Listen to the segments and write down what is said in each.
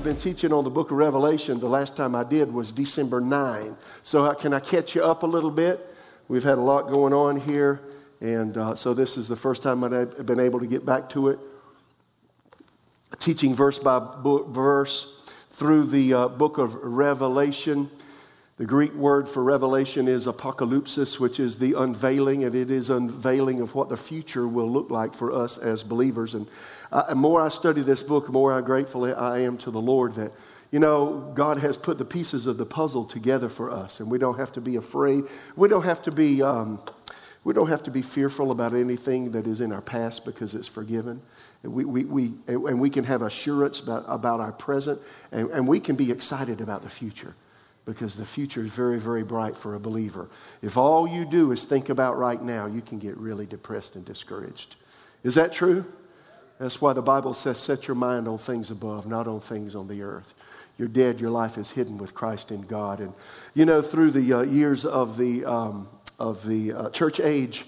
I've been teaching on the book of Revelation. The last time I did was December 9. So, uh, can I catch you up a little bit? We've had a lot going on here, and uh, so this is the first time I've been able to get back to it. Teaching verse by verse through the uh, book of Revelation. The Greek word for revelation is apocalypsis, which is the unveiling, and it is unveiling of what the future will look like for us as believers. And uh, more I study this book, the more I'm grateful I am to the Lord that, you know, God has put the pieces of the puzzle together for us, and we don't have to be afraid. We don't have to be, um, we don't have to be fearful about anything that is in our past because it's forgiven. We, we, we, and we can have assurance about, about our present, and, and we can be excited about the future because the future is very, very bright for a believer. If all you do is think about right now, you can get really depressed and discouraged. Is that true? That's why the Bible says, set your mind on things above, not on things on the earth. You're dead, your life is hidden with Christ in God. And, you know, through the uh, years of the, um, of the uh, church age,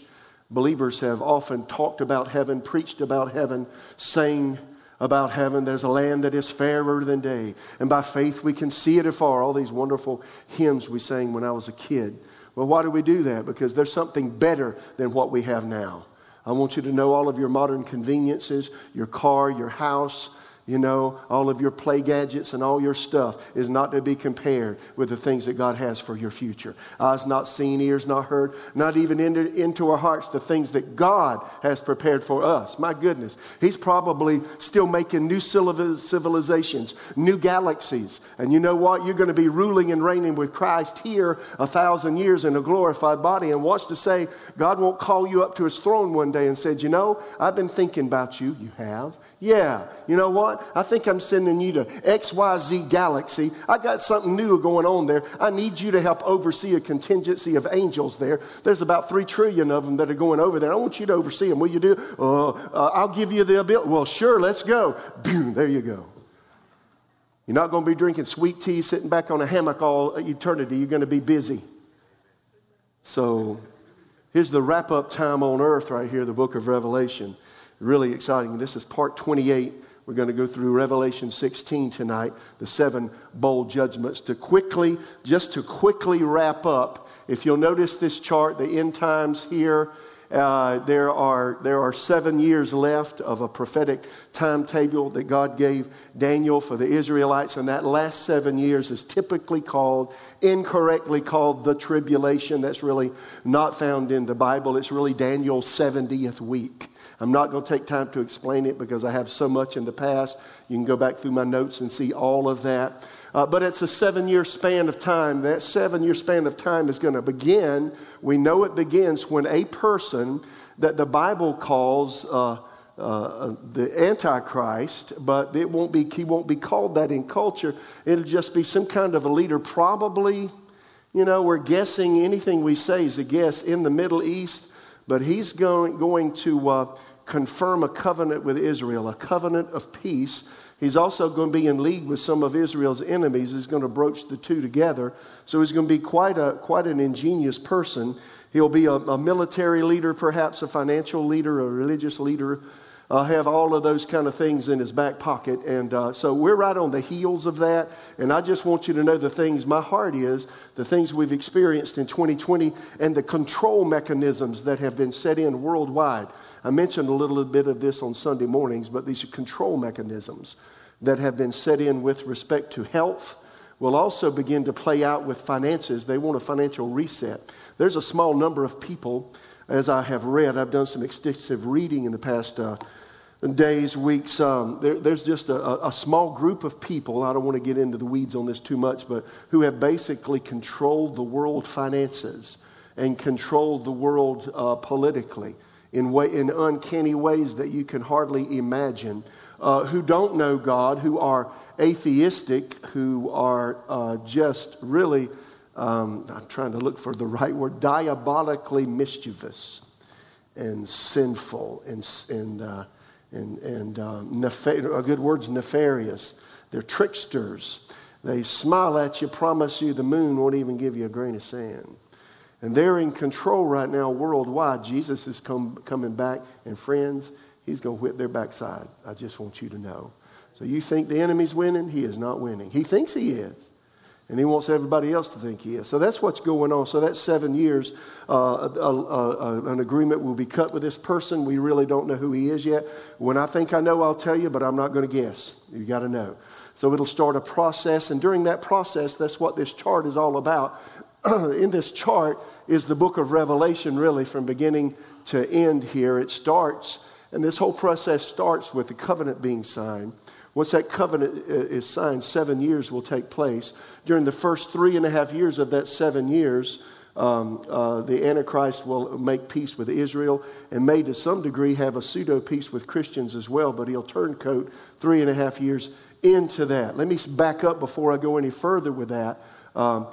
believers have often talked about heaven, preached about heaven, sang about heaven. There's a land that is fairer than day. And by faith we can see it afar. All these wonderful hymns we sang when I was a kid. Well, why do we do that? Because there's something better than what we have now. I want you to know all of your modern conveniences, your car, your house, you know, all of your play gadgets and all your stuff is not to be compared with the things that God has for your future. Eyes not seen, ears not heard, not even into, into our hearts the things that God has prepared for us. My goodness, He's probably still making new civilizations, new galaxies. And you know what? You're going to be ruling and reigning with Christ here a thousand years in a glorified body. And watch to say, God won't call you up to His throne one day and said, You know, I've been thinking about you. You have? Yeah. You know what? I think I'm sending you to XYZ Galaxy. I got something new going on there. I need you to help oversee a contingency of angels there. There's about three trillion of them that are going over there. I want you to oversee them. Will you do? Uh, uh, I'll give you the ability. Well, sure, let's go. Boom, there you go. You're not going to be drinking sweet tea sitting back on a hammock all eternity. You're going to be busy. So here's the wrap up time on earth right here, the book of Revelation. Really exciting. This is part 28 we're going to go through Revelation 16 tonight, the seven bowl judgments, to quickly, just to quickly wrap up. If you'll notice this chart, the end times here, uh, there, are, there are seven years left of a prophetic timetable that God gave Daniel for the Israelites, and that last seven years is typically called, incorrectly called the tribulation. That's really not found in the Bible. It's really Daniel's 70th week. I'm not going to take time to explain it because I have so much in the past. You can go back through my notes and see all of that. Uh, but it's a seven year span of time. That seven year span of time is going to begin. We know it begins when a person that the Bible calls uh, uh, the Antichrist, but it won't be, he won't be called that in culture. It'll just be some kind of a leader, probably. You know, we're guessing anything we say is a guess in the Middle East, but he's going, going to uh, confirm a covenant with Israel, a covenant of peace. He's also going to be in league with some of Israel's enemies. He's going to broach the two together. So he's going to be quite, a, quite an ingenious person. He'll be a, a military leader, perhaps a financial leader, a religious leader, uh, have all of those kind of things in his back pocket. And uh, so we're right on the heels of that. And I just want you to know the things my heart is, the things we've experienced in 2020, and the control mechanisms that have been set in worldwide. I mentioned a little bit of this on Sunday mornings, but these are control mechanisms that have been set in with respect to health will also begin to play out with finances. They want a financial reset. There's a small number of people, as I have read, I've done some extensive reading in the past uh, days, weeks. Um, there, there's just a, a, small group of people, I don't want to get into the weeds on this too much, but who have basically controlled the world finances and controlled the world uh, politically in, way, in uncanny ways that you can hardly imagine. Uh, who don't know God, who are atheistic, who are uh, just really, um, I'm trying to look for the right word, diabolically mischievous and sinful and, and uh, and, and nef- a good word's nefarious. They're tricksters. They smile at you, promise you the moon won't even give you a grain of sand. And they're in control right now worldwide. Jesus is come, coming back, and friends, he's going to whip their backside. I just want you to know. So you think the enemy's winning? He is not winning. He thinks he is. And he wants everybody else to think he is. So that's what's going on. So that's seven years. Uh, uh, uh, uh an agreement will be cut with this person. We really don't know who he is yet. When I think I know, I'll tell you, but I'm not going to guess. You got to know. So it'll start a process. And during that process, that's what this chart is all about. In this chart is the book of Revelation, really, from beginning to end here. It starts, and this whole process starts with the covenant being signed. Once that covenant uh, is signed, seven years will take place. During the first three and a half years of that seven years, um, uh, the Antichrist will make peace with Israel and may, to some degree, have a pseudo peace with Christians as well, but he'll turncoat three and a half years into that. Let me back up before I go any further with that. Um,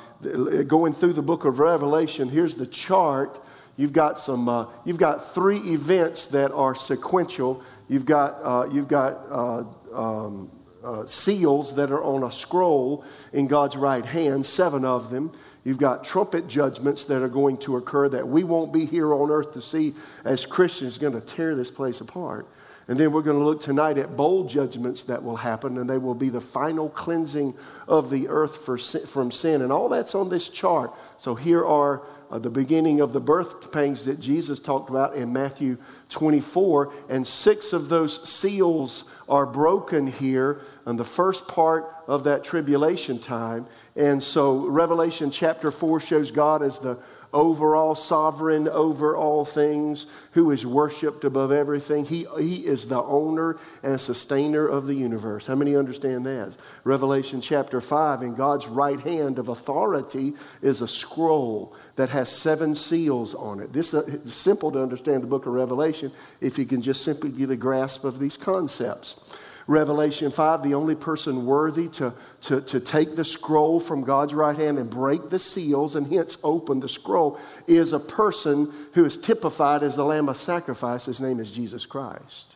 going through the book of Revelation, here's the chart. You've got some. Uh, you've got three events that are sequential. You've got. Uh, you've got uh, um, uh, seals that are on a scroll in God's right hand, seven of them. You've got trumpet judgments that are going to occur that we won't be here on earth to see as Christians, going to tear this place apart. And then we're going to look tonight at bowl judgments that will happen, and they will be the final cleansing of the earth for, from sin. And all that's on this chart. So here are uh, the beginning of the birth pangs that Jesus talked about in Matthew 24. And six of those seals are broken here in the first part of that tribulation time. And so Revelation chapter 4 shows God as the overall sovereign over all things, who is worshiped above everything. He, he is the owner and sustainer of the universe. How many understand that? Revelation chapter 5 in God's right hand of authority is a scroll that has seven seals on it. This is uh, simple to understand the book of Revelation if you can just simply get a grasp of these concepts. Revelation 5, the only person worthy to, to, to take the scroll from God's right hand and break the seals and hence open the scroll is a person who is typified as the Lamb of sacrifice. His name is Jesus Christ.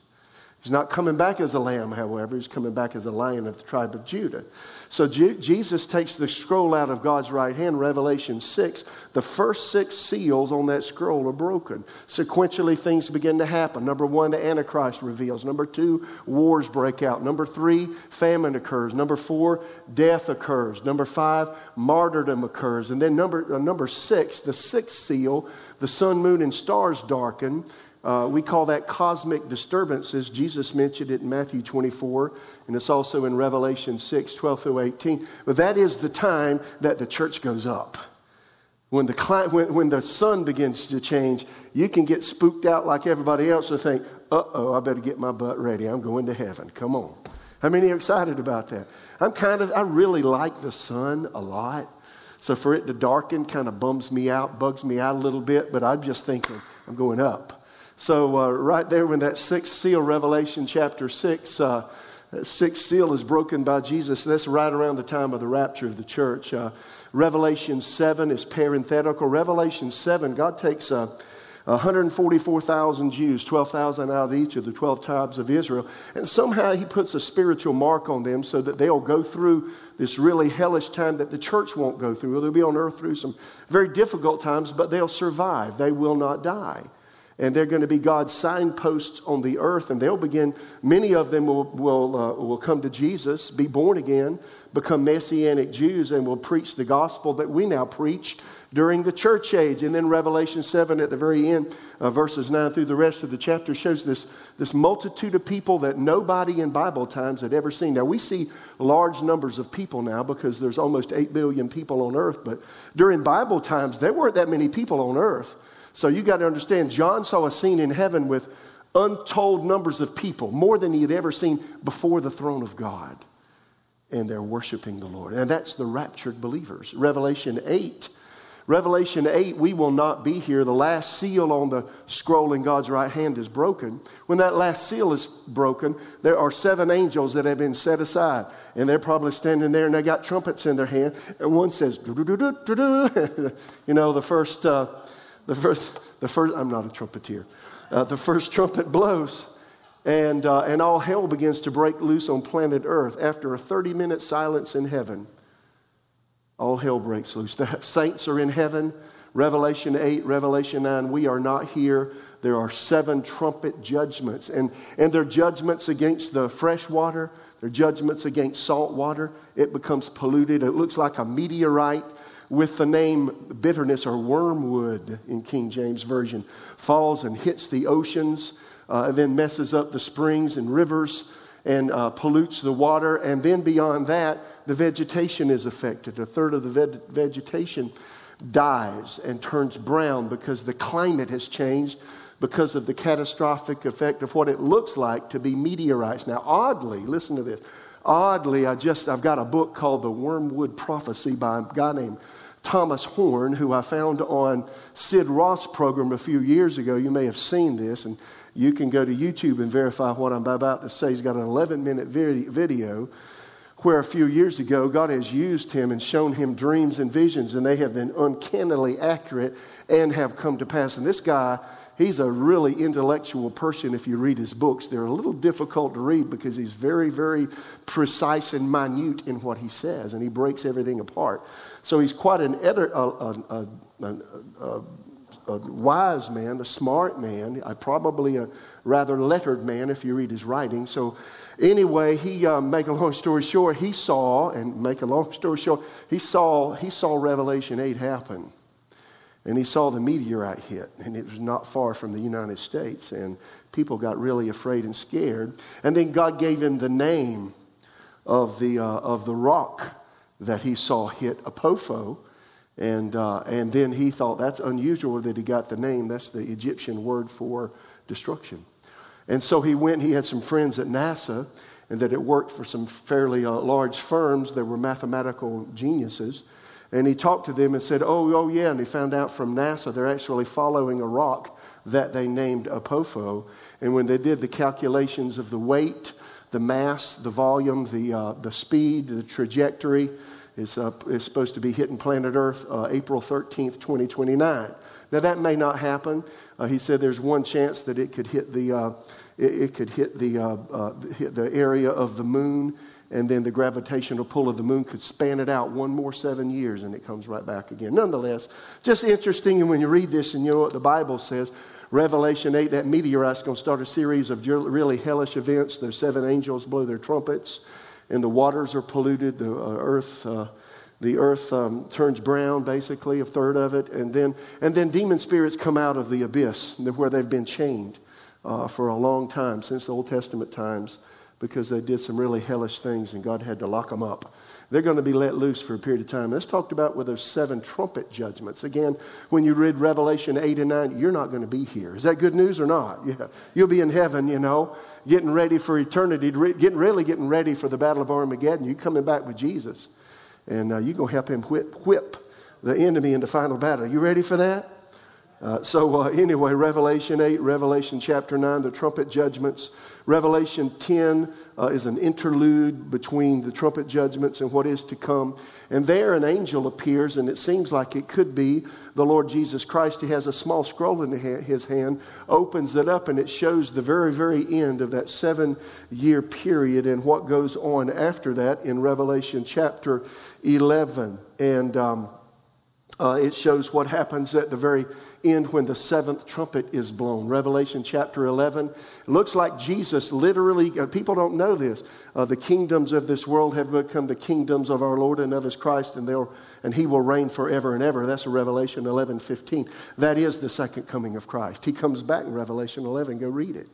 He's not coming back as a lamb, however, he's coming back as a lion of the tribe of Judah. So Je- Jesus takes the scroll out of God's right hand, Revelation 6. The first six seals on that scroll are broken. Sequentially, things begin to happen. Number one, the Antichrist reveals. Number two, wars break out. Number three, famine occurs. Number four, death occurs. Number five, martyrdom occurs. And then number, uh, number six, the sixth seal, the sun, moon, and stars darken. Uh, we call that cosmic disturbances. Jesus mentioned it in Matthew 24, and it's also in Revelation 6, 12 through 18. But that is the time that the church goes up. When the, when, when the sun begins to change, you can get spooked out like everybody else and think, uh oh, I better get my butt ready. I'm going to heaven. Come on. How many are excited about that? I'm kind of, I really like the sun a lot. So for it to darken kind of bums me out, bugs me out a little bit, but I'm just thinking, I'm going up. So, uh, right there, when that sixth seal, Revelation chapter 6, uh, sixth seal is broken by Jesus, that's right around the time of the rapture of the church. Uh, Revelation 7 is parenthetical. Revelation 7, God takes uh, 144,000 Jews, 12,000 out of each of the 12 tribes of Israel, and somehow He puts a spiritual mark on them so that they'll go through this really hellish time that the church won't go through. They'll be on earth through some very difficult times, but they'll survive. They will not die and they're going to be God's signposts on the earth, and they'll begin, many of them will, will, uh, will come to Jesus, be born again, become Messianic Jews, and will preach the gospel that we now preach during the church age. And then Revelation 7 at the very end, uh, verses 9 through the rest of the chapter, shows this, this multitude of people that nobody in Bible times had ever seen. Now, we see large numbers of people now because there's almost 8 billion people on earth, but during Bible times, there weren't that many people on earth. So you got to understand, John saw a scene in heaven with untold numbers of people, more than he had ever seen before the throne of God. And they're worshiping the Lord. And that's the raptured believers. Revelation 8. Revelation 8, we will not be here. The last seal on the scroll in God's right hand is broken. When that last seal is broken, there are seven angels that have been set aside. And they're probably standing there and they got trumpets in their hand. And one says, you know, the first. Uh, the first, the first I'm not a trumpeter. Uh, the first trumpet blows, and, uh, and all hell begins to break loose on planet Earth. After a 30 minute silence in heaven, all hell breaks loose. The saints are in heaven. Revelation 8, Revelation 9, we are not here. There are seven trumpet judgments, and, and they're judgments against the fresh water, They're judgments against salt water. It becomes polluted. It looks like a meteorite with the name bitterness or wormwood in King James Version falls and hits the oceans, uh, and then messes up the springs and rivers and uh, pollutes the water. And then beyond that, the vegetation is affected. A third of the ve- vegetation dies and turns brown because the climate has changed because of the catastrophic effect of what it looks like to be meteorites. Now, oddly, listen to this. Oddly, I just I've got a book called The Wormwood Prophecy by a guy named Thomas Horn, who I found on Sid Roth's program a few years ago. You may have seen this, and you can go to YouTube and verify what I'm about to say. He's got an 11 minute video where a few years ago God has used him and shown him dreams and visions, and they have been uncannily accurate and have come to pass. And this guy, he's a really intellectual person if you read his books. They're a little difficult to read because he's very, very precise and minute in what he says, and he breaks everything apart. So he's quite an editor. A, a, a, a wise man, a smart man, probably a rather lettered man if you read his writing. So, anyway, he uh, make a long story short, he saw, and make a long story short, he saw he saw Revelation eight happen, and he saw the meteorite hit, and it was not far from the United States, and people got really afraid and scared, and then God gave him the name of the uh, of the rock that he saw hit Apophis and, uh, and then he thought that's unusual that he got the name. That's the Egyptian word for destruction. And so he went, he had some friends at NASA, and that it worked for some fairly uh, large firms that were mathematical geniuses. And he talked to them and said, Oh, oh, yeah. And he found out from NASA they're actually following a rock that they named Apophis. And when they did the calculations of the weight, the mass, the volume, the, uh, the speed, the trajectory, is, uh, is supposed to be hitting planet Earth uh, April 13th, 2029. Now, that may not happen. Uh, he said there's one chance that it could hit the, uh, it, it, could hit the, uh, hit the area of the moon, and then the gravitational pull of the moon could span it out one more seven years, and it comes right back again. Nonetheless, just interesting. And when you read this and you know what the Bible says, Revelation 8, that meteorite's going to start a series of really hellish events. The seven angels blow their trumpets and the waters are polluted. The uh, earth, uh, the earth um, turns brown, basically a third of it, and then and then demon spirits come out of the abyss where they've been chained uh, for a long time since the Old Testament times because they did some really hellish things, and God had to lock them up. They're going to be let loose for a period of time. That's talked about with those seven trumpet judgments. Again, when you read Revelation 8 and 9, you're not going to be here. Is that good news or not? Yeah. You'll be in heaven, you know, getting ready for eternity, getting really getting ready for the battle of Armageddon. You're coming back with Jesus, and uh, you're going to help him whip, whip the enemy in the final battle. Are You ready for that? Uh, so, uh, anyway, Revelation 8, Revelation chapter 9, the trumpet judgments. Revelation 10 uh, is an interlude between the trumpet judgments and what is to come. And there an angel appears, and it seems like it could be the Lord Jesus Christ. He has a small scroll in his hand, opens it up, and it shows the very, very end of that seven year period and what goes on after that in Revelation chapter 11. And um, uh, it shows what happens at the very end when the seventh trumpet is blown. Revelation chapter 11. It looks like Jesus literally, uh, people don't know this, uh, the kingdoms of this world have become the kingdoms of our Lord and of his Christ, and, and he will reign forever and ever. That's Revelation 11 15. That is the second coming of Christ. He comes back in Revelation 11. Go read it.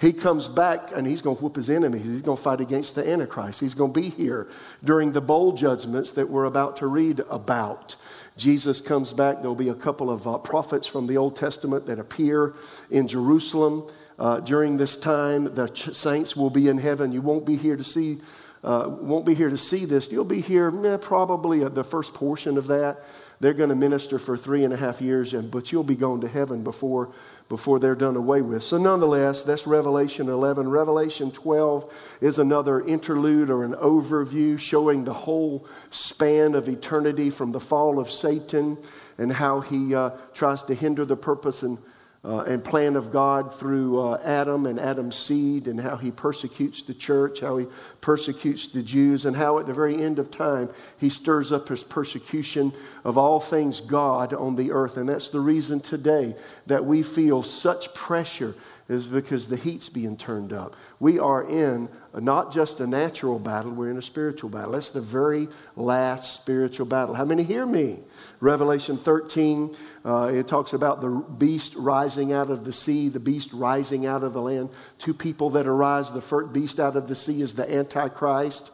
He comes back and he's going to whoop his enemies. He's going to fight against the Antichrist. He's going to be here during the bowl judgments that we're about to read about. Jesus comes back. There'll be a couple of uh, prophets from the Old Testament that appear in Jerusalem uh, during this time. The ch- saints will be in heaven. You won't be here to see. Uh, won't be here to see this. You'll be here eh, probably the first portion of that. They're going to minister for three and a half years, and, but you'll be going to heaven before before they're done away with. So, nonetheless, that's Revelation 11. Revelation 12 is another interlude or an overview showing the whole span of eternity from the fall of Satan and how he uh, tries to hinder the purpose and uh, and plan of God through uh, Adam and Adam's seed, and how he persecutes the church, how he persecutes the Jews, and how at the very end of time he stirs up his persecution of all things God on the earth. And that's the reason today that we feel such pressure is because the heat's being turned up. We are in not just a natural battle, we're in a spiritual battle. That's the very last spiritual battle. How many hear me? Revelation 13, uh, it talks about the beast rising out of the sea, the beast rising out of the land. Two people that arise. The first beast out of the sea is the Antichrist.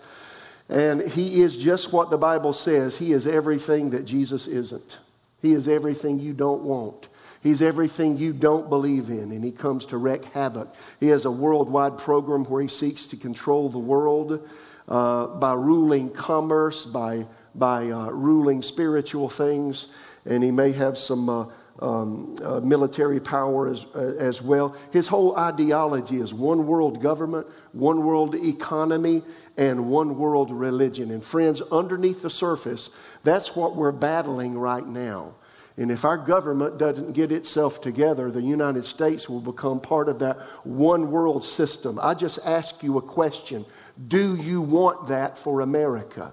And he is just what the Bible says. He is everything that Jesus isn't. He is everything you don't want. He's everything you don't believe in, and he comes to wreak havoc. He has a worldwide program where he seeks to control the world uh, by ruling commerce, by, by uh, ruling spiritual things, and he may have some uh, um, uh, military power as, uh, as well. His whole ideology is one world government, one world economy, and one world religion. And friends, underneath the surface, that's what we're battling right now. And if our government doesn't get itself together, the United States will become part of that one world system. I just ask you a question Do you want that for America?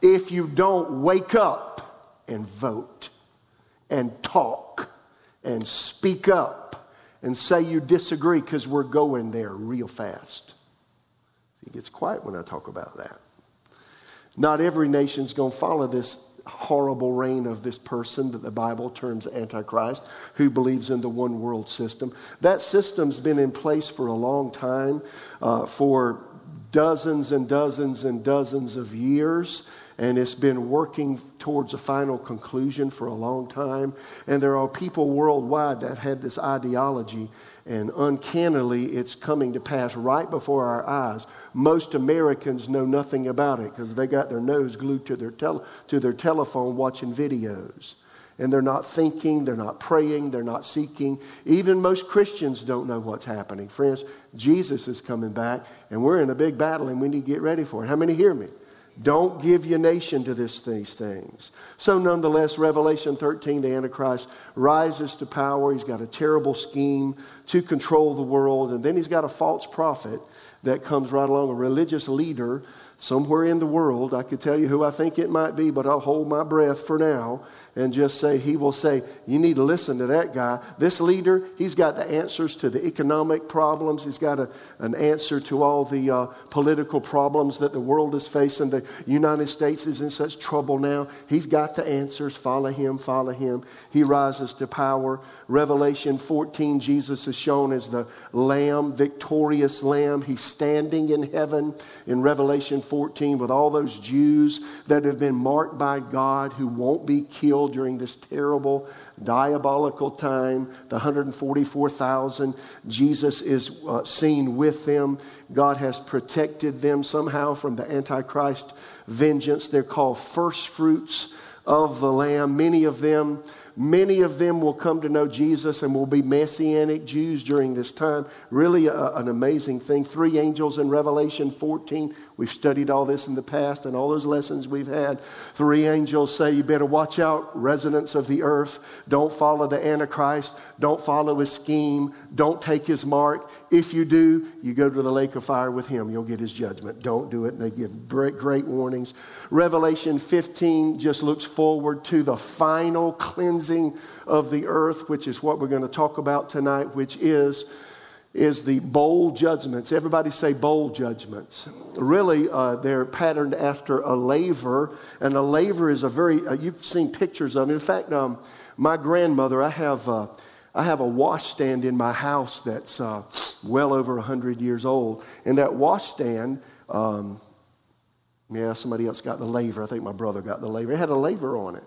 If you don't, wake up and vote and talk and speak up and say you disagree because we're going there real fast. See, it gets quiet when I talk about that. Not every nation's going to follow this horrible reign of this person that the Bible terms Antichrist, who believes in the one world system. That system's been in place for a long time, uh, for dozens and dozens and dozens of years and it's been working towards a final conclusion for a long time. And there are people worldwide that have had this ideology, and uncannily, it's coming to pass right before our eyes. Most Americans know nothing about it because they got their nose glued to their, tel- to their telephone watching videos. And they're not thinking, they're not praying, they're not seeking. Even most Christians don't know what's happening. Friends, Jesus is coming back, and we're in a big battle, and we need to get ready for it. How many hear me? Don't give your nation to this, these things. So, nonetheless, Revelation 13, the Antichrist rises to power. He's got a terrible scheme to control the world. And then he's got a false prophet that comes right along, a religious leader somewhere in the world. I could tell you who I think it might be, but I'll hold my breath for now and just say, He will say, You need to listen to that guy. This leader, he's got the answers to the economic problems, he's got a, an answer to all the uh, political problems that the world is facing. The United States is in such trouble now. He's got the answers. Follow him, follow him. He rises to power. Revelation 14, Jesus is shown as the Lamb, victorious Lamb. He's standing in heaven in Revelation 14 with all those Jews that have been marked by God who won't be killed during this terrible, diabolical time. The 144,000, Jesus is uh, seen with them. God has protected them somehow from the Antichrist vengeance. They're called first fruits of the Lamb. Many of them Many of them will come to know Jesus and will be Messianic Jews during this time. Really, a, an amazing thing. Three angels in Revelation 14. We've studied all this in the past and all those lessons we've had. Three angels say, You better watch out, residents of the earth. Don't follow the Antichrist. Don't follow his scheme. Don't take his mark. If you do, you go to the lake of fire with him. You'll get his judgment. Don't do it. And they give great, great warnings. Revelation 15 just looks forward to the final cleansing of the earth, which is what we're going to talk about tonight, which is is the bowl judgments. Everybody say bowl judgments. Really, uh, they're patterned after a laver, and a laver is a very, uh, you've seen pictures of it. In fact, um, my grandmother, I have, uh, I have a washstand in my house that's uh, well over 100 years old. And that washstand, um, yeah, somebody else got the laver. I think my brother got the laver. It had a laver on it.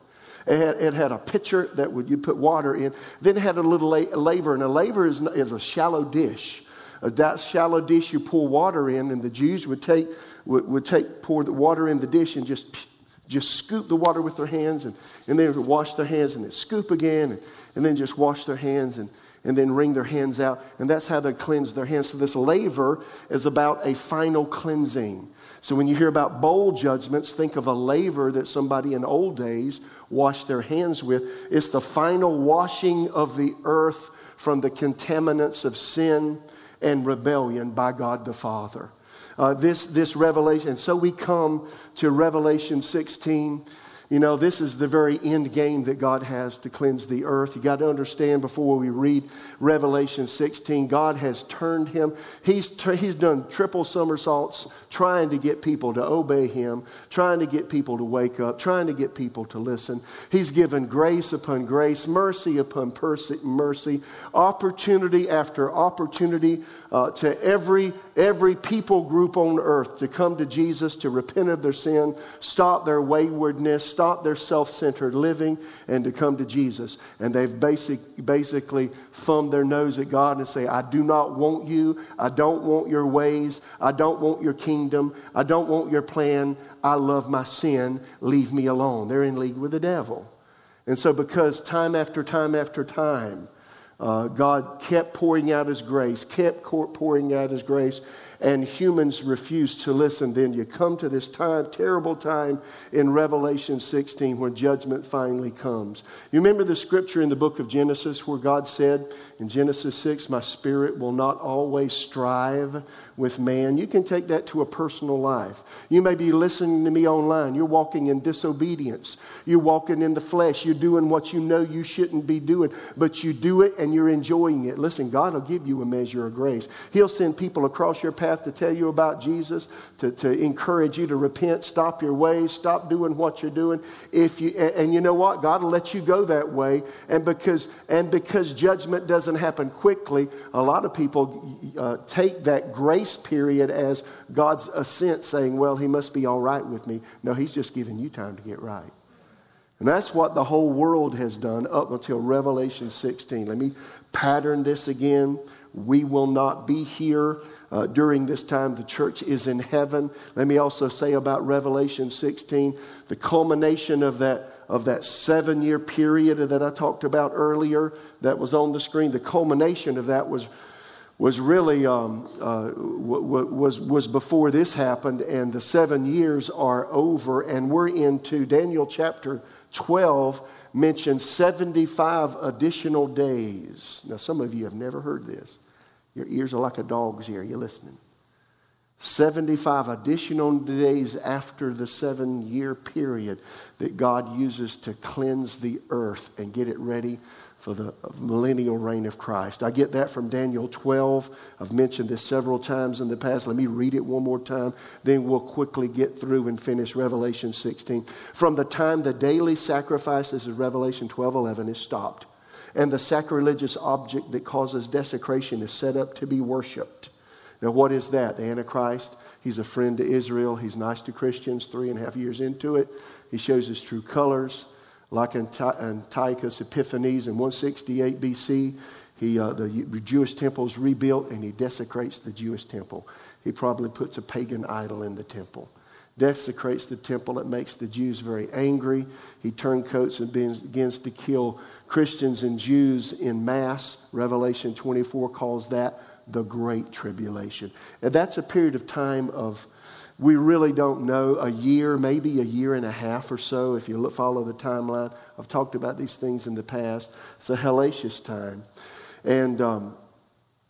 It had, it had a pitcher that would you put water in. Then it had a little la- laver, and a laver is, is a shallow dish. A that shallow dish you pour water in, and the Jews would take would, would take pour the water in the dish and just just scoop the water with their hands, and, and then wash their hands, and then scoop again, and, and then just wash their hands, and, and then wring their hands out. And that's how they cleanse their hands. So this laver is about a final cleansing. So when you hear about bowl judgments, think of a laver that somebody in old days washed their hands with. It's the final washing of the earth from the contaminants of sin and rebellion by God the Father. Uh, this, this revelation. And so we come to Revelation 16. You know, this is the very end game that God has to cleanse the earth. You got to understand before we read Revelation 16, God has turned him. He's, he's done triple somersaults trying to get people to obey him, trying to get people to wake up, trying to get people to listen. He's given grace upon grace, mercy upon mercy, opportunity after opportunity uh, to every, every people group on earth to come to Jesus, to repent of their sin, stop their waywardness, stop their self centered living, and to come to Jesus. And they've basic, basically thumbed their nose at God and say, I do not want you. I don't want your ways. I don't want your kingdom. I don't want your plan. I love my sin. Leave me alone. They're in league with the devil. And so, because time after time after time, uh, God kept pouring out His grace, kept pouring out His grace, and humans refuse to listen. Then you come to this time, terrible time in Revelation 16 when judgment finally comes. You remember the scripture in the book of Genesis where God said in Genesis 6, My spirit will not always strive with man. You can take that to a personal life. You may be listening to me online. You're walking in disobedience. You're walking in the flesh. You're doing what you know you shouldn't be doing, but you do it and you're enjoying it. Listen, God will give you a measure of grace. He'll send people across your path to tell you about Jesus, to, to encourage you to repent, stop your ways, stop doing what you're doing. If you, and, and you know what? God will let you go that way. And because, and because judgment doesn't happen quickly, a lot of people uh, take that grace period as God's assent saying, well, he must be all right with me. No, he's just giving you time to get right. And that's what the whole world has done up until Revelation 16. Let me pattern this again. We will not be here uh, during this time. The church is in heaven. Let me also say about Revelation 16, the culmination of that, of that seven year period that I talked about earlier that was on the screen. The culmination of that was was really um, uh, was was before this happened, and the seven years are over, and we're into Daniel chapter twelve. Mentions seventy five additional days. Now, some of you have never heard this. Your ears are like a dog's ear. You listening? 75 additional days after the seven year period that God uses to cleanse the earth and get it ready for the millennial reign of Christ. I get that from Daniel 12. I've mentioned this several times in the past. Let me read it one more time, then we'll quickly get through and finish Revelation 16. From the time the daily sacrifices of Revelation 12 11 is stopped, and the sacrilegious object that causes desecration is set up to be worshiped. Now, what is that? The Antichrist. He's a friend to Israel. He's nice to Christians. Three and a half years into it, he shows his true colors like Antiochus Epiphanes in 168 BC. He, uh, the Jewish temple is rebuilt and he desecrates the Jewish temple. He probably puts a pagan idol in the temple. Desecrates the temple. It makes the Jews very angry. He turncoats and begins to kill Christians and Jews in mass. Revelation 24 calls that the Great Tribulation. And that's a period of time of we really don't know a year, maybe a year and a half or so, if you look, follow the timeline. I've talked about these things in the past. It's a hellacious time. And, um,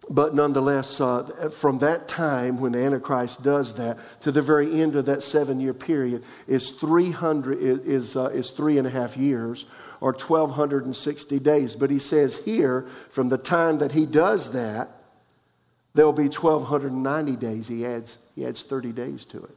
but nonetheless, uh, from that time when the Antichrist does that to the very end of that seven year period is 300, is, uh, is three and a half years or 1,260 days. But he says here, from the time that he does that, there will be 1,290 days. He adds, he adds 30 days to it.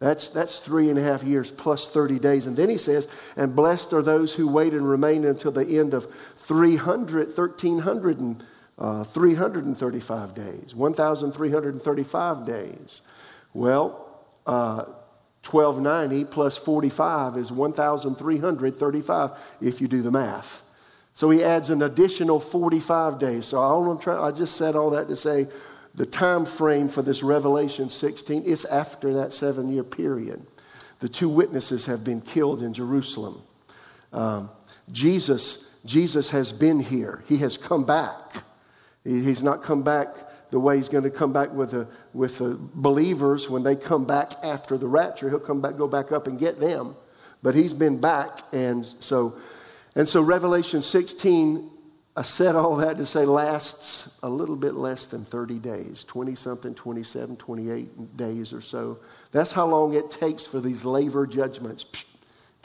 That's, that's three and a half years plus 30 days. And then he says, and blessed are those who wait and remain until the end of 300, 1,300 and, uh, 335 days, 1,335 days. Well, uh, 1290 plus 45 is 1,335 if you do the math. So he adds an additional 45 days. So I, try, I just said all that to say the time frame for this Revelation 16 is after that seven year period. The two witnesses have been killed in Jerusalem. Um, Jesus, Jesus has been here. He has come back. He's not come back the way he's going to come back with the, with the believers when they come back after the rapture. He'll come back, go back up and get them. But he's been back, and so and so Revelation 16, I said all that to say lasts a little bit less than 30 days 20 something, 27, 28 days or so. That's how long it takes for these laver judgments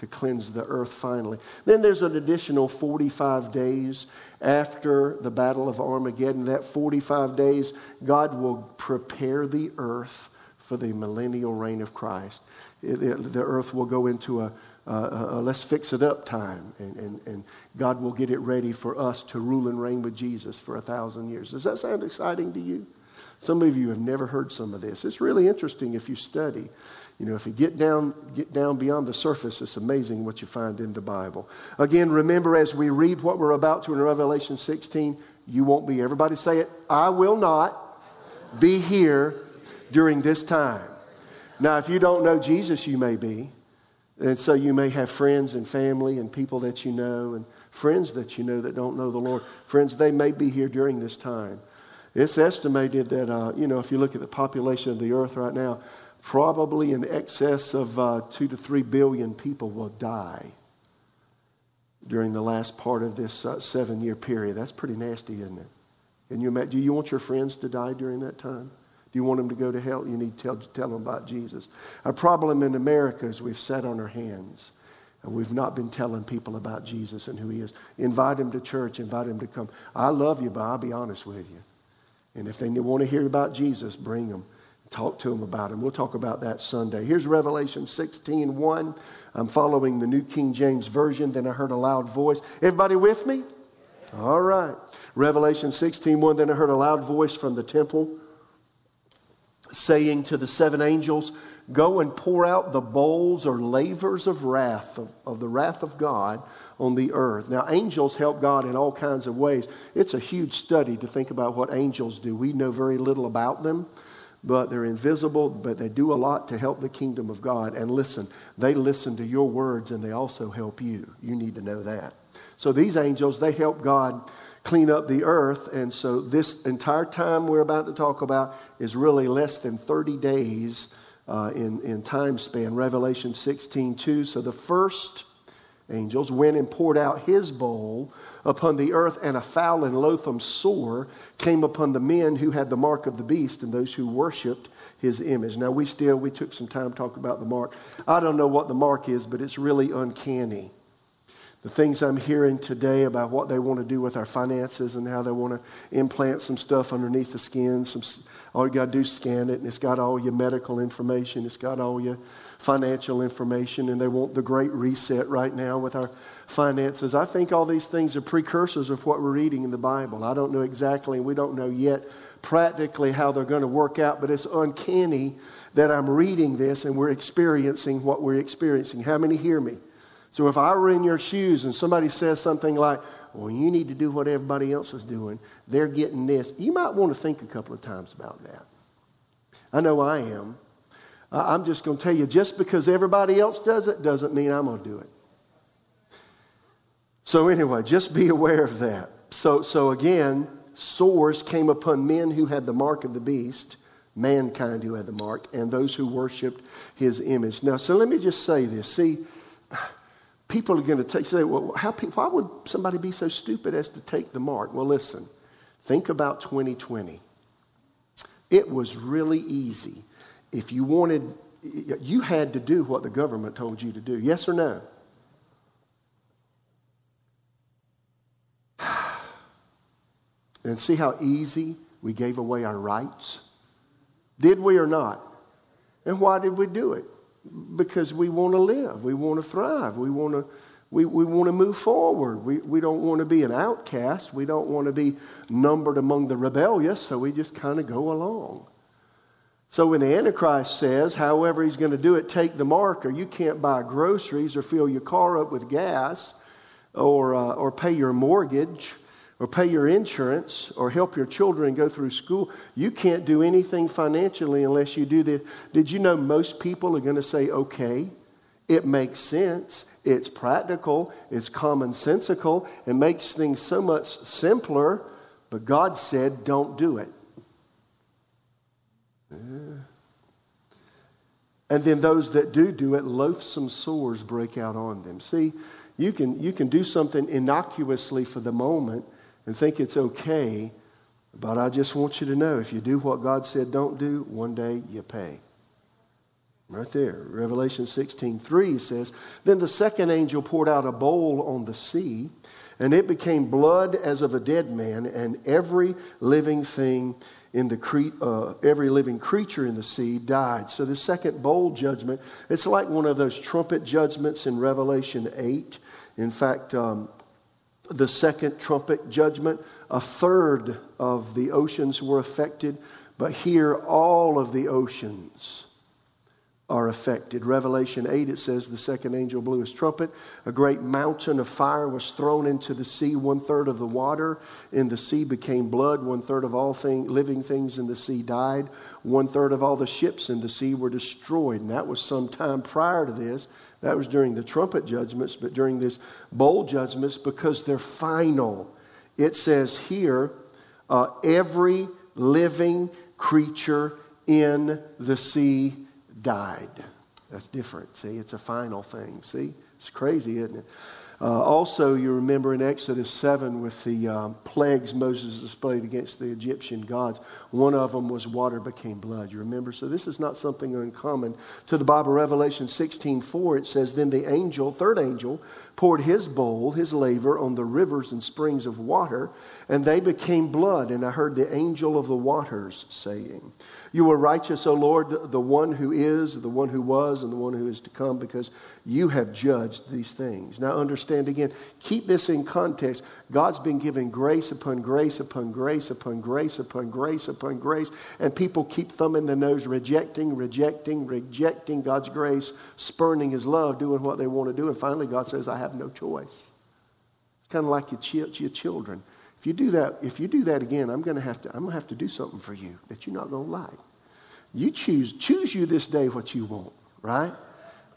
to cleanse the earth finally. Then there's an additional 45 days after the Battle of Armageddon. That 45 days, God will prepare the earth for the millennial reign of Christ. The earth will go into a, a, a let's fix it up time, and, and, and God will get it ready for us to rule and reign with Jesus for a thousand years. Does that sound exciting to you? Some of you have never heard some of this. It's really interesting if you study. You know, if you get down, get down beyond the surface, it's amazing what you find in the Bible. Again, remember as we read what we're about to in Revelation 16, you won't be. Everybody say it. I will not be here during this time. Now, if you don't know Jesus, you may be. And so you may have friends and family and people that you know and friends that you know that don't know the Lord. Friends, they may be here during this time. It's estimated that, uh, you know, if you look at the population of the earth right now, probably in excess of uh, two to three billion people will die during the last part of this uh, seven year period. That's pretty nasty, isn't it? Can you imagine? Do you want your friends to die during that time? Do you want them to go to hell? You need to tell, tell them about Jesus. Our problem in America is we've sat on our hands and we've not been telling people about Jesus and who he is. Invite them to church, invite them to come. I love you, but I'll be honest with you. And if they want to hear about Jesus, bring them. Talk to them about him. We'll talk about that Sunday. Here's Revelation 16 1. I'm following the New King James Version. Then I heard a loud voice. Everybody with me? All right. Revelation 16 1. Then I heard a loud voice from the temple saying to the seven angels, Go and pour out the bowls or lavers of wrath, of, of, the wrath of God on the earth. Now, angels help God in all kinds of ways. It's a huge study to think about what angels do. We know very little about them, but they're invisible, but they do a lot to help the kingdom of God. And listen, they listen to your words and they also help you. You need to know that. So, these angels, they help God clean up the earth. And so, this entire time we're about to talk about is really less than 30 days uh, in, in time span. Revelation 16 2. So, the first angels went and poured out his bowl upon the earth, and a foul and loathsome sore came upon the men who had the mark of the beast and those who worshiped his image. Now, we still, we took some time to talk about the mark. I don't know what the mark is, but it's really uncanny the things I'm hearing today about what they want to do with our finances and how they want to implant some stuff underneath the skin. Some, all oh, you got to do is scan it, and it's got all your medical information, it's got all your financial information, and they want the great reset right now with our finances. I think all these things are precursors of what we're reading in the Bible. I don't know exactly, and we don't know yet practically how they're going to work out, but it's uncanny that I'm reading this and we're experiencing what we're experiencing. How many hear me? So if I were in your shoes and somebody says something like, well, you need to do what everybody else is doing, they're getting this, you might want to think a couple of times about that. I know I am. I'm just going to tell you, just because everybody else does it doesn't mean I'm going to do it. So, anyway, just be aware of that. So, so again, sores came upon men who had the mark of the beast, mankind who had the mark, and those who worshiped his image. Now, so let me just say this. See, people are going to take, say, well, how, why would somebody be so stupid as to take the mark? Well, listen, think about 2020. It was really easy. If you wanted, you had to do what the government told you to do. Yes or no? And see how easy we gave away our rights? Did we or not? And why did we do it? because we want to live, we want to thrive, we want to. We, we want to move forward. We, we don't want to be an outcast. We don't want to be numbered among the rebellious, so we just kind of go along. So when the Antichrist says, however he's going to do it, take the mark, or you can't buy groceries or fill your car up with gas or, uh, or pay your mortgage, or pay your insurance or help your children go through school. You can't do anything financially unless you do this. Did you know most people are going to say, okay? It makes sense. It's practical. It's commonsensical. It makes things so much simpler. But God said, don't do it. And then those that do do it, loathsome sores break out on them. See, you can, you can do something innocuously for the moment, and think it's okay. But I just want you to know if you do what God said don't do, one day you pay. Right there. Revelation 16 3 says, Then the second angel poured out a bowl on the sea, and it became blood as of a dead man, and every living thing in the uh, every living creature in the sea died. So the second bowl judgment, it's like one of those trumpet judgments in Revelation 8. In fact, um, the second trumpet judgment, a third of the oceans were affected, but here all of the oceans are affected. Revelation 8, it says, The second angel blew his trumpet. A great mountain of fire was thrown into the sea. One third of the water in the sea became blood. One third of all thing, living things in the sea died. One third of all the ships in the sea were destroyed. And that was some time prior to this. That was during the trumpet judgments, but during this bowl judgments, because they're final. It says here, uh, every living creature in the sea died. That's different. See, it's a final thing. See, it's crazy, isn't it? Uh, also, you remember in Exodus 7 with the um, plagues Moses displayed against the Egyptian gods, one of them was water became blood. You remember? So this is not something uncommon to the Bible. Revelation 16 4, it says, Then the angel, third angel, poured his bowl, his laver, on the rivers and springs of water, and they became blood. And I heard the angel of the waters saying, you are righteous, O Lord, the one who is, the one who was, and the one who is to come, because you have judged these things. Now, understand again, keep this in context. God's been giving grace upon grace upon grace upon grace upon grace upon grace, and people keep thumbing their nose, rejecting, rejecting, rejecting God's grace, spurning His love, doing what they want to do. And finally, God says, I have no choice. It's kind of like your, your children. If you do that, if you do that again, I'm going to have to, I'm going to have to do something for you that you're not going to like. You choose, choose you this day what you want, right?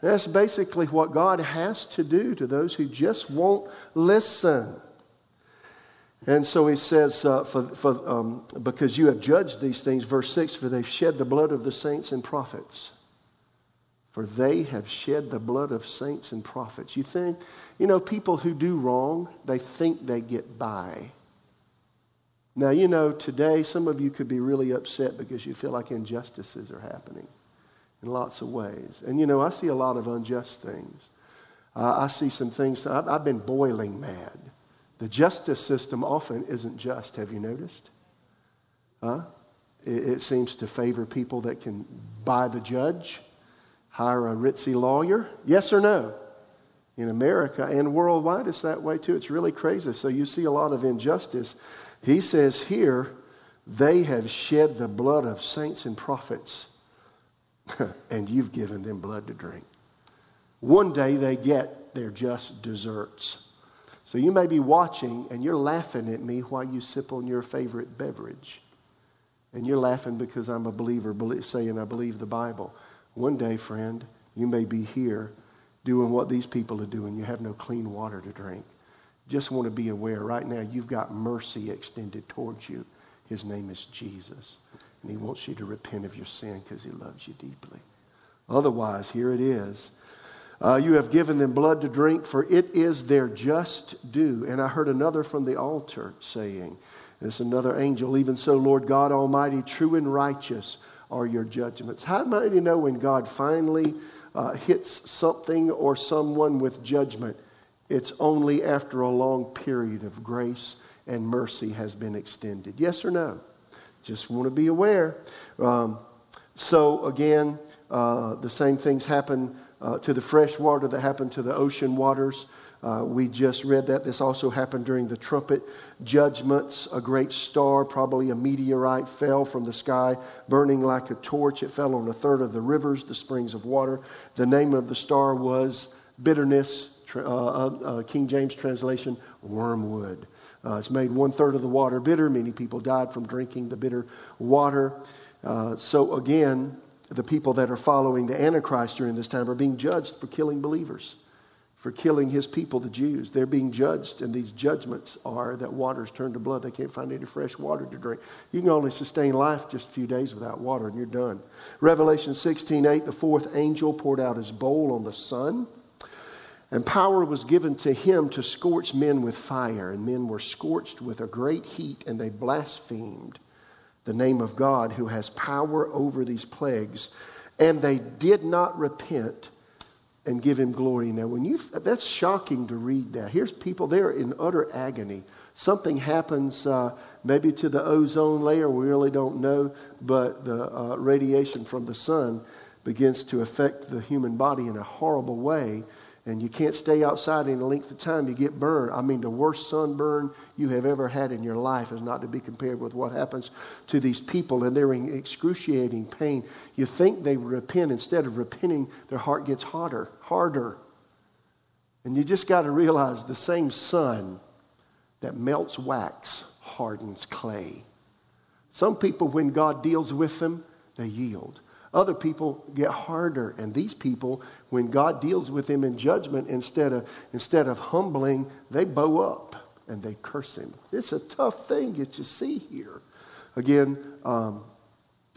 That's basically what God has to do to those who just won't listen. And so he says, uh, for, for, um, because you have judged these things, verse 6, for they've shed the blood of the saints and prophets. For they have shed the blood of saints and prophets. You think, you know, people who do wrong, they think they get by. Now, you know, today some of you could be really upset because you feel like injustices are happening in lots of ways. And, you know, I see a lot of unjust things. Uh, I see some things, I've, I've been boiling mad. The justice system often isn't just, have you noticed? Huh? It, it seems to favor people that can buy the judge, hire a ritzy lawyer. Yes or no? In America and worldwide, it's that way too. It's really crazy. So you see a lot of injustice. He says here, they have shed the blood of saints and prophets, and you've given them blood to drink. One day they get their just desserts. So you may be watching and you're laughing at me while you sip on your favorite beverage. And you're laughing because I'm a believer, saying I believe the Bible. One day, friend, you may be here doing what these people are doing. You have no clean water to drink. Just want to be aware right now you've got mercy extended towards you. His name is Jesus. And he wants you to repent of your sin because he loves you deeply. Otherwise, here it is. Uh, you have given them blood to drink, for it is their just due. And I heard another from the altar saying, It's another angel, even so, Lord God Almighty, true and righteous are your judgments. How many you know when God finally uh, hits something or someone with judgment? It's only after a long period of grace and mercy has been extended. Yes or no? Just want to be aware. Um, so, again, uh, the same things happen uh, to the fresh water that happened to the ocean waters. Uh, we just read that. This also happened during the trumpet judgments. A great star, probably a meteorite, fell from the sky, burning like a torch. It fell on a third of the rivers, the springs of water. The name of the star was bitterness uh, uh, uh, King James translation, wormwood. Uh, it's made one third of the water bitter. Many people died from drinking the bitter water. Uh, so, again, the people that are following the Antichrist during this time are being judged for killing believers, for killing his people, the Jews. They're being judged, and these judgments are that water's turned to blood. They can't find any fresh water to drink. You can only sustain life just a few days without water, and you're done. Revelation 16 8, the fourth angel poured out his bowl on the sun and power was given to him to scorch men with fire. And men were scorched with a great heat, and they blasphemed the name of God who has power over these plagues. And they did not repent and give him glory. Now, when you that's shocking to read that. Here's people they're in utter agony. Something happens, uh, maybe to the ozone layer. We really don't know, but the uh, radiation from the sun begins to affect the human body in a horrible way and you can't stay outside any length of time, you get burned. I mean, the worst sunburn you have ever had in your life is not to be compared with what happens to these people, and they're in excruciating pain. You think they repent. Instead of repenting, their heart gets hotter, harder. And you just got to realize the same sun that melts wax hardens clay. Some people, when God deals with them, they yield. Other people get harder, and these people, when God deals with them in judgment, instead of, instead of humbling, they bow up and they curse him. It's a tough thing that you see here. Again, um,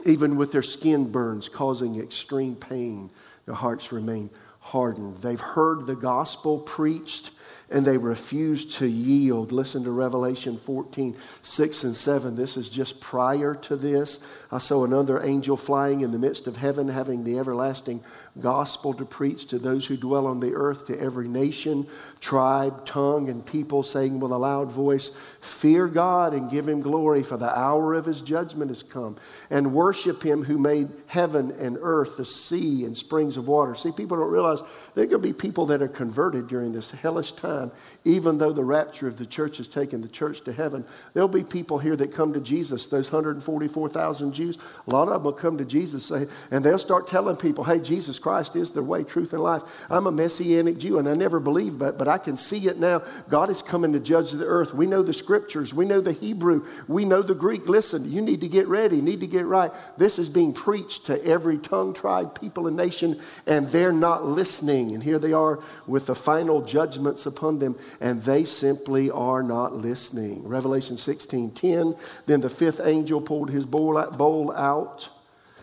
even with their skin burns causing extreme pain, their hearts remain hardened. They've heard the gospel preached and they refused to yield. Listen to Revelation 14, 6 and 7. This is just prior to this. I saw another angel flying in the midst of heaven, having the everlasting gospel to preach to those who dwell on the earth, to every nation, tribe, tongue, and people, saying with a loud voice, Fear God and give him glory, for the hour of his judgment has come, and worship him who made heaven and earth, the sea, and springs of water. See, people don't realize there are going to be people that are converted during this hellish time, even though the rapture of the church has taken the church to heaven. There'll be people here that come to Jesus, those 144,000 Jews. A lot of them will come to Jesus, and they'll start telling people, Hey, Jesus Christ is the way, truth, and life. I'm a messianic Jew, and I never believed, but, but I can see it now. God is coming to judge the earth. We know the scriptures, we know the Hebrew, we know the Greek. Listen, you need to get ready, need to get right. This is being preached to every tongue, tribe, people, and nation, and they're not listening. And here they are with the final judgments upon them, and they simply are not listening. Revelation 16 10. Then the fifth angel pulled his bowl out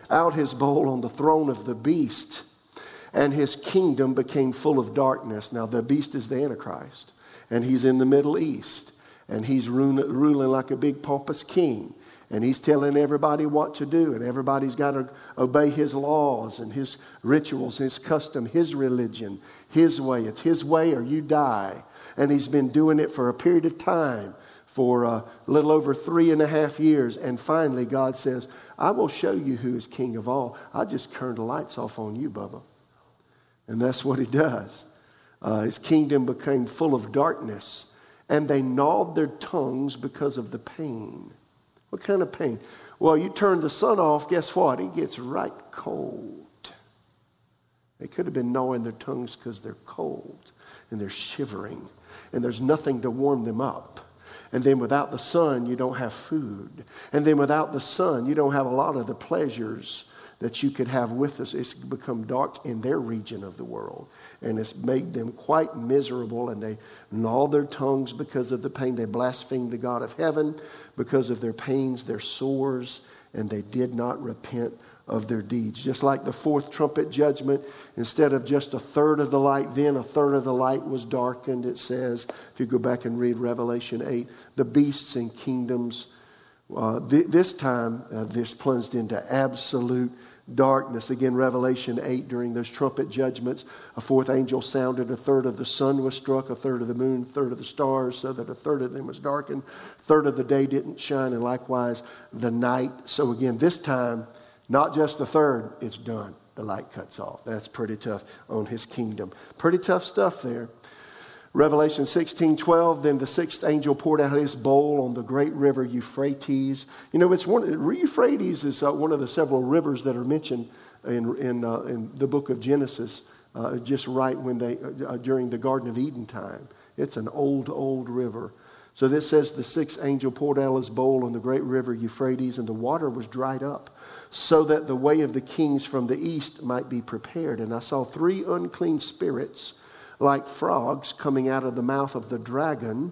out his bowl on the throne of the beast and his kingdom became full of darkness. Now, the beast is the Antichrist, and he's in the Middle East, and he's ruling like a big pompous king. And he's telling everybody what to do, and everybody's got to obey his laws and his rituals, his custom, his religion, his way. It's his way or you die. And he's been doing it for a period of time, for a little over three and a half years. And finally, God says, I will show you who is king of all. I just turned the lights off on you, Bubba. And that's what he does. Uh, his kingdom became full of darkness, and they gnawed their tongues because of the pain. What kind of pain? Well, you turn the sun off, guess what? It gets right cold. They could have been gnawing their tongues because they're cold and they're shivering, and there's nothing to warm them up. And then without the sun, you don't have food. And then without the sun, you don't have a lot of the pleasures that you could have with us. It's become dark in their region of the world. And it's made them quite miserable, and they gnaw their tongues because of the pain. They blaspheme the God of heaven because of their pains, their sores, and they did not repent of their deeds. Just like the fourth trumpet judgment, instead of just a third of the light, then a third of the light was darkened. It says, if you go back and read Revelation 8, the beasts and kingdoms. Uh, th- this time, uh, this plunged into absolute darkness. Again, Revelation 8, during those trumpet judgments, a fourth angel sounded, a third of the sun was struck, a third of the moon, a third of the stars, so that a third of them was darkened, a third of the day didn't shine, and likewise the night. So again, this time, not just the third, it's done. The light cuts off. That's pretty tough on his kingdom. Pretty tough stuff there. Revelation 16 12, then the sixth angel poured out his bowl on the great river Euphrates. You know, it's one, Euphrates is uh, one of the several rivers that are mentioned in, in, uh, in the book of Genesis, uh, just right when they, uh, during the Garden of Eden time. It's an old, old river. So this says the sixth angel poured out his bowl on the great river Euphrates, and the water was dried up, so that the way of the kings from the east might be prepared. And I saw three unclean spirits like frogs coming out of the mouth of the dragon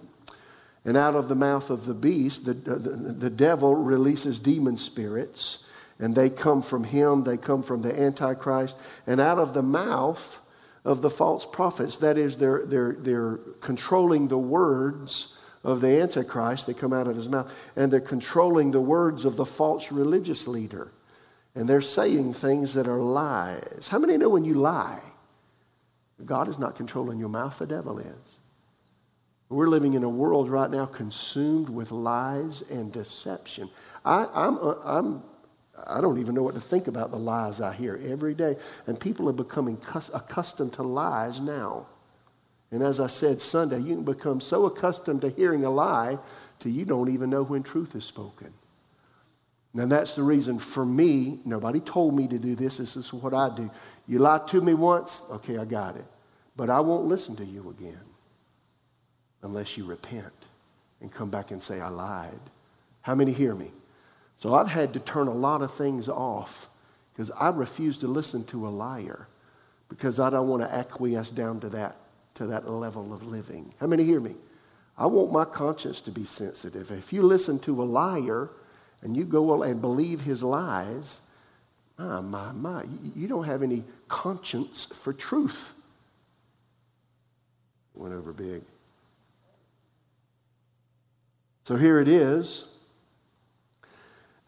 and out of the mouth of the beast. The, the, the devil releases demon spirits, and they come from him, they come from the Antichrist, and out of the mouth of the false prophets. That is, they're, they're, they're controlling the words of the Antichrist, they come out of his mouth, and they're controlling the words of the false religious leader. and they're saying things that are lies. How many know when you lie, God is not controlling your mouth, the devil is? We're living in a world right now consumed with lies and deception. I, I'm, uh, I'm, I don't even know what to think about the lies I hear every day. And people are becoming accustomed to lies now. And as I said Sunday, you can become so accustomed to hearing a lie till you don't even know when truth is spoken. And that's the reason for me, nobody told me to do this. This is what I do. You lied to me once, okay, I got it. But I won't listen to you again unless you repent and come back and say, I lied. How many hear me? So I've had to turn a lot of things off because I refuse to listen to a liar because I don't want to acquiesce down to that, to that level of living. How many hear me? I want my conscience to be sensitive. If you listen to a liar and you go and believe his lies, my, my, my, you don't have any conscience for truth. Went over big. So here it is.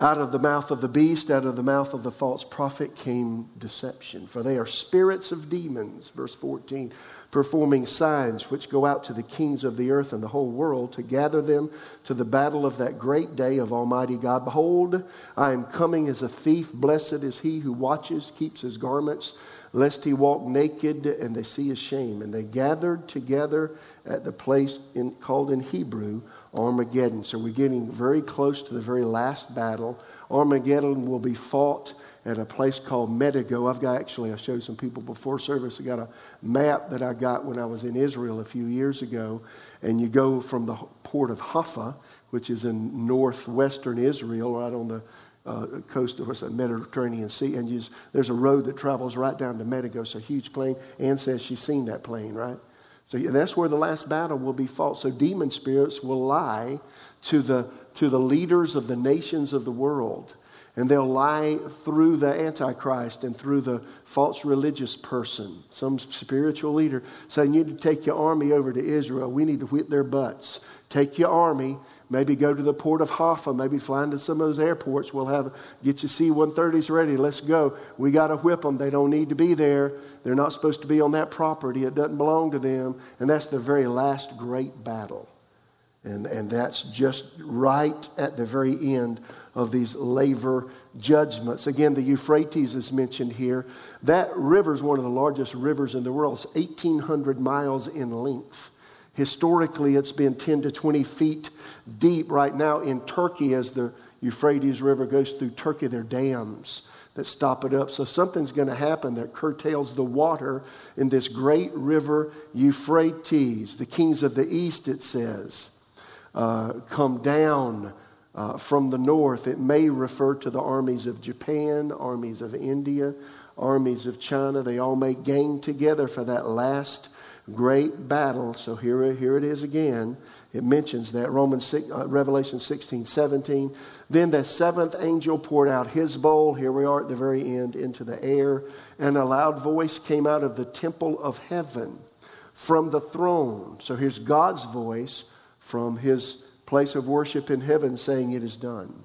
Out of the mouth of the beast, out of the mouth of the false prophet came deception. For they are spirits of demons, verse 14, performing signs which go out to the kings of the earth and the whole world to gather them to the battle of that great day of Almighty God. Behold, I am coming as a thief. Blessed is he who watches, keeps his garments, lest he walk naked and they see his shame. And they gathered together at the place in, called in Hebrew Armageddon. So we're getting very close to the very last battle. Armageddon will be fought at a place called Megiddo. I've got actually, I showed some people before service. I got a map that I got when I was in Israel a few years ago. And you go from the port of Haifa, which is in northwestern Israel, right on the uh, coast of the Mediterranean Sea, and you, there's a road that travels right down to Megiddo. It's a huge plain. Anne says she's seen that plain, right? So that's where the last battle will be fought. So demon spirits will lie to the, to the leaders of the nations of the world. And they'll lie through the Antichrist and through the false religious person, some spiritual leader, saying, You need to take your army over to Israel. We need to whip their butts. Take your army Maybe go to the port of Haifa. Maybe fly into some of those airports. We'll have get your C-130s ready. Let's go. We got to whip them. They don't need to be there. They're not supposed to be on that property. It doesn't belong to them. And that's the very last great battle. And, and that's just right at the very end of these laver judgments. Again, the Euphrates is mentioned here. That river is one of the largest rivers in the world. It's 1,800 miles in length. Historically, it's been 10 to 20 feet deep right now in Turkey as the Euphrates River goes through Turkey. There are dams that stop it up. So something's going to happen that curtails the water in this great river Euphrates. The kings of the east, it says, uh, come down uh, from the north. It may refer to the armies of Japan, armies of India, armies of China. They all may gang together for that last great battle. So here, here it is again. It mentions that Romans 6, uh, Revelation 16, 17. Then the seventh angel poured out his bowl. Here we are at the very end into the air, and a loud voice came out of the temple of heaven from the throne. So here's God's voice from his place of worship in heaven saying, It is done.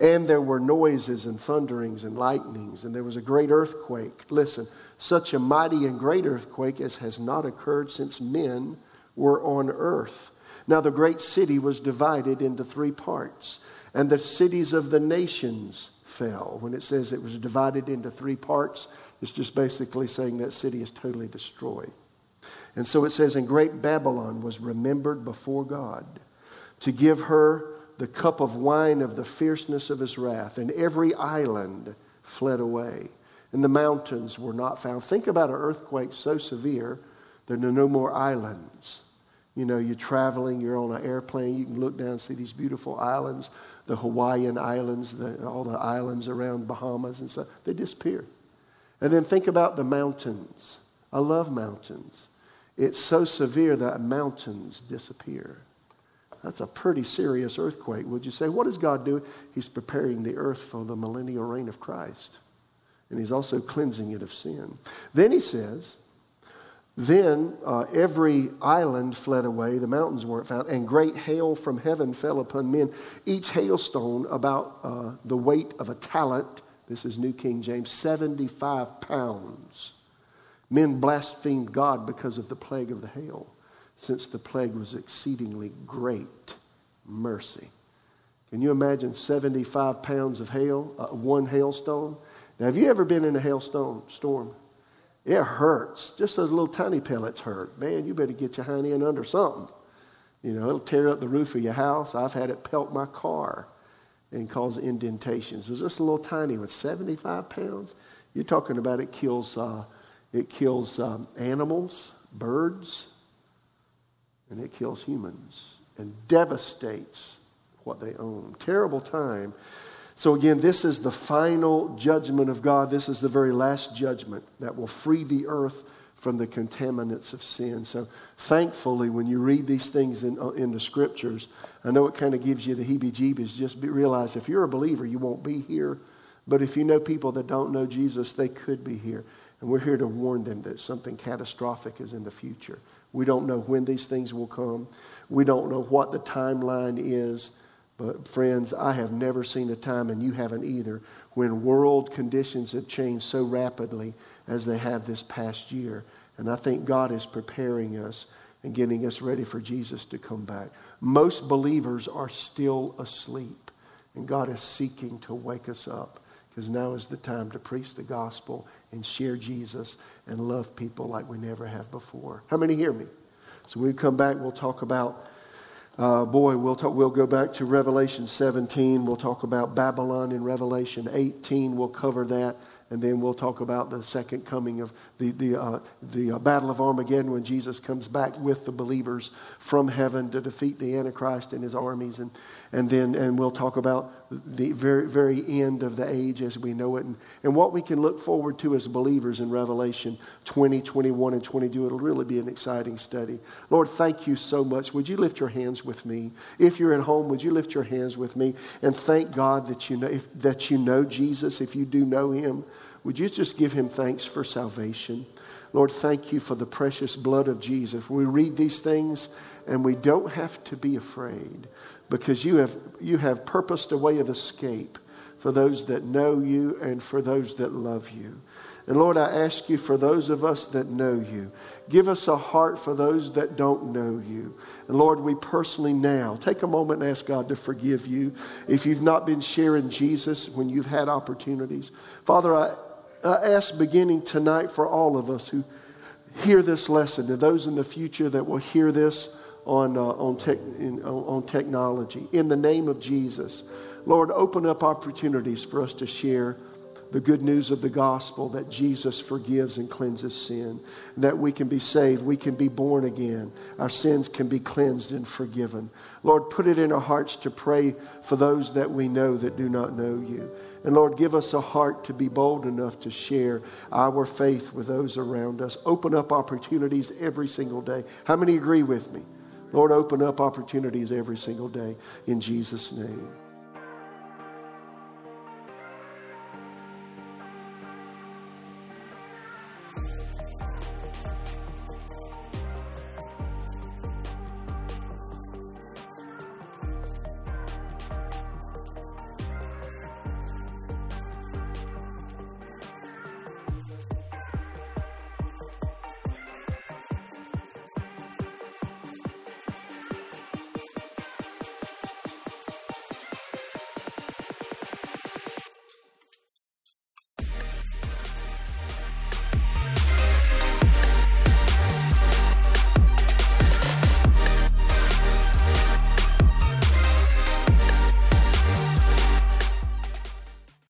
And there were noises and thunderings and lightnings, and there was a great earthquake. Listen, such a mighty and great earthquake as has not occurred since men were on earth. Now, the great city was divided into three parts, and the cities of the nations fell. When it says it was divided into three parts, it's just basically saying that city is totally destroyed. And so it says, And great Babylon was remembered before God to give her the cup of wine of the fierceness of his wrath, and every island fled away, and the mountains were not found. Think about an earthquake so severe there are no more islands. You know, you're traveling, you're on an airplane, you can look down and see these beautiful islands, the Hawaiian islands, the, all the islands around Bahamas and stuff. They disappear. And then think about the mountains. I love mountains. It's so severe that mountains disappear. That's a pretty serious earthquake, would you say? What is God doing? He's preparing the earth for the millennial reign of Christ. And he's also cleansing it of sin. Then he says, then uh, every island fled away, the mountains weren't found, and great hail from heaven fell upon men, each hailstone about uh, the weight of a talent This is New King James 75 pounds. Men blasphemed God because of the plague of the hail, since the plague was exceedingly great mercy. Can you imagine 75 pounds of hail, uh, one hailstone? Now, have you ever been in a hailstone storm? It hurts. Just those little tiny pellets hurt. Man, you better get your hind end under something. You know, it'll tear up the roof of your house. I've had it pelt my car and cause indentations. It's just a little tiny one, 75 pounds. You're talking about it kills, uh, it kills um, animals, birds, and it kills humans and devastates what they own. Terrible time. So, again, this is the final judgment of God. This is the very last judgment that will free the earth from the contaminants of sin. So, thankfully, when you read these things in, uh, in the scriptures, I know it kind of gives you the heebie jeebies. Just be, realize if you're a believer, you won't be here. But if you know people that don't know Jesus, they could be here. And we're here to warn them that something catastrophic is in the future. We don't know when these things will come, we don't know what the timeline is. But, friends, I have never seen a time, and you haven't either, when world conditions have changed so rapidly as they have this past year. And I think God is preparing us and getting us ready for Jesus to come back. Most believers are still asleep, and God is seeking to wake us up because now is the time to preach the gospel and share Jesus and love people like we never have before. How many hear me? So when we come back, we'll talk about uh, boy, we'll, talk, we'll go back to Revelation 17. We'll talk about Babylon in Revelation 18. We'll cover that and then we'll talk about the second coming of the, the, uh, the uh, Battle of Armageddon when Jesus comes back with the believers from heaven to defeat the Antichrist and his armies. And, and then and we'll talk about the very, very end of the age as we know it and, and what we can look forward to as believers in Revelation 20, 21, and 22. It'll really be an exciting study. Lord, thank you so much. Would you lift your hands with me? If you're at home, would you lift your hands with me and thank God that you know, if, that you know Jesus, if you do know him? Would you just give him thanks for salvation? Lord, thank you for the precious blood of Jesus. We read these things and we don't have to be afraid because you have, you have purposed a way of escape for those that know you and for those that love you. And Lord, I ask you for those of us that know you, give us a heart for those that don't know you. And Lord, we personally now take a moment and ask God to forgive you if you've not been sharing Jesus when you've had opportunities. Father, I I ask beginning tonight for all of us who hear this lesson, and those in the future that will hear this on, uh, on, tech, in, on technology. In the name of Jesus, Lord, open up opportunities for us to share the good news of the gospel that Jesus forgives and cleanses sin, that we can be saved, we can be born again, our sins can be cleansed and forgiven. Lord, put it in our hearts to pray for those that we know that do not know you. And Lord, give us a heart to be bold enough to share our faith with those around us. Open up opportunities every single day. How many agree with me? Lord, open up opportunities every single day in Jesus' name.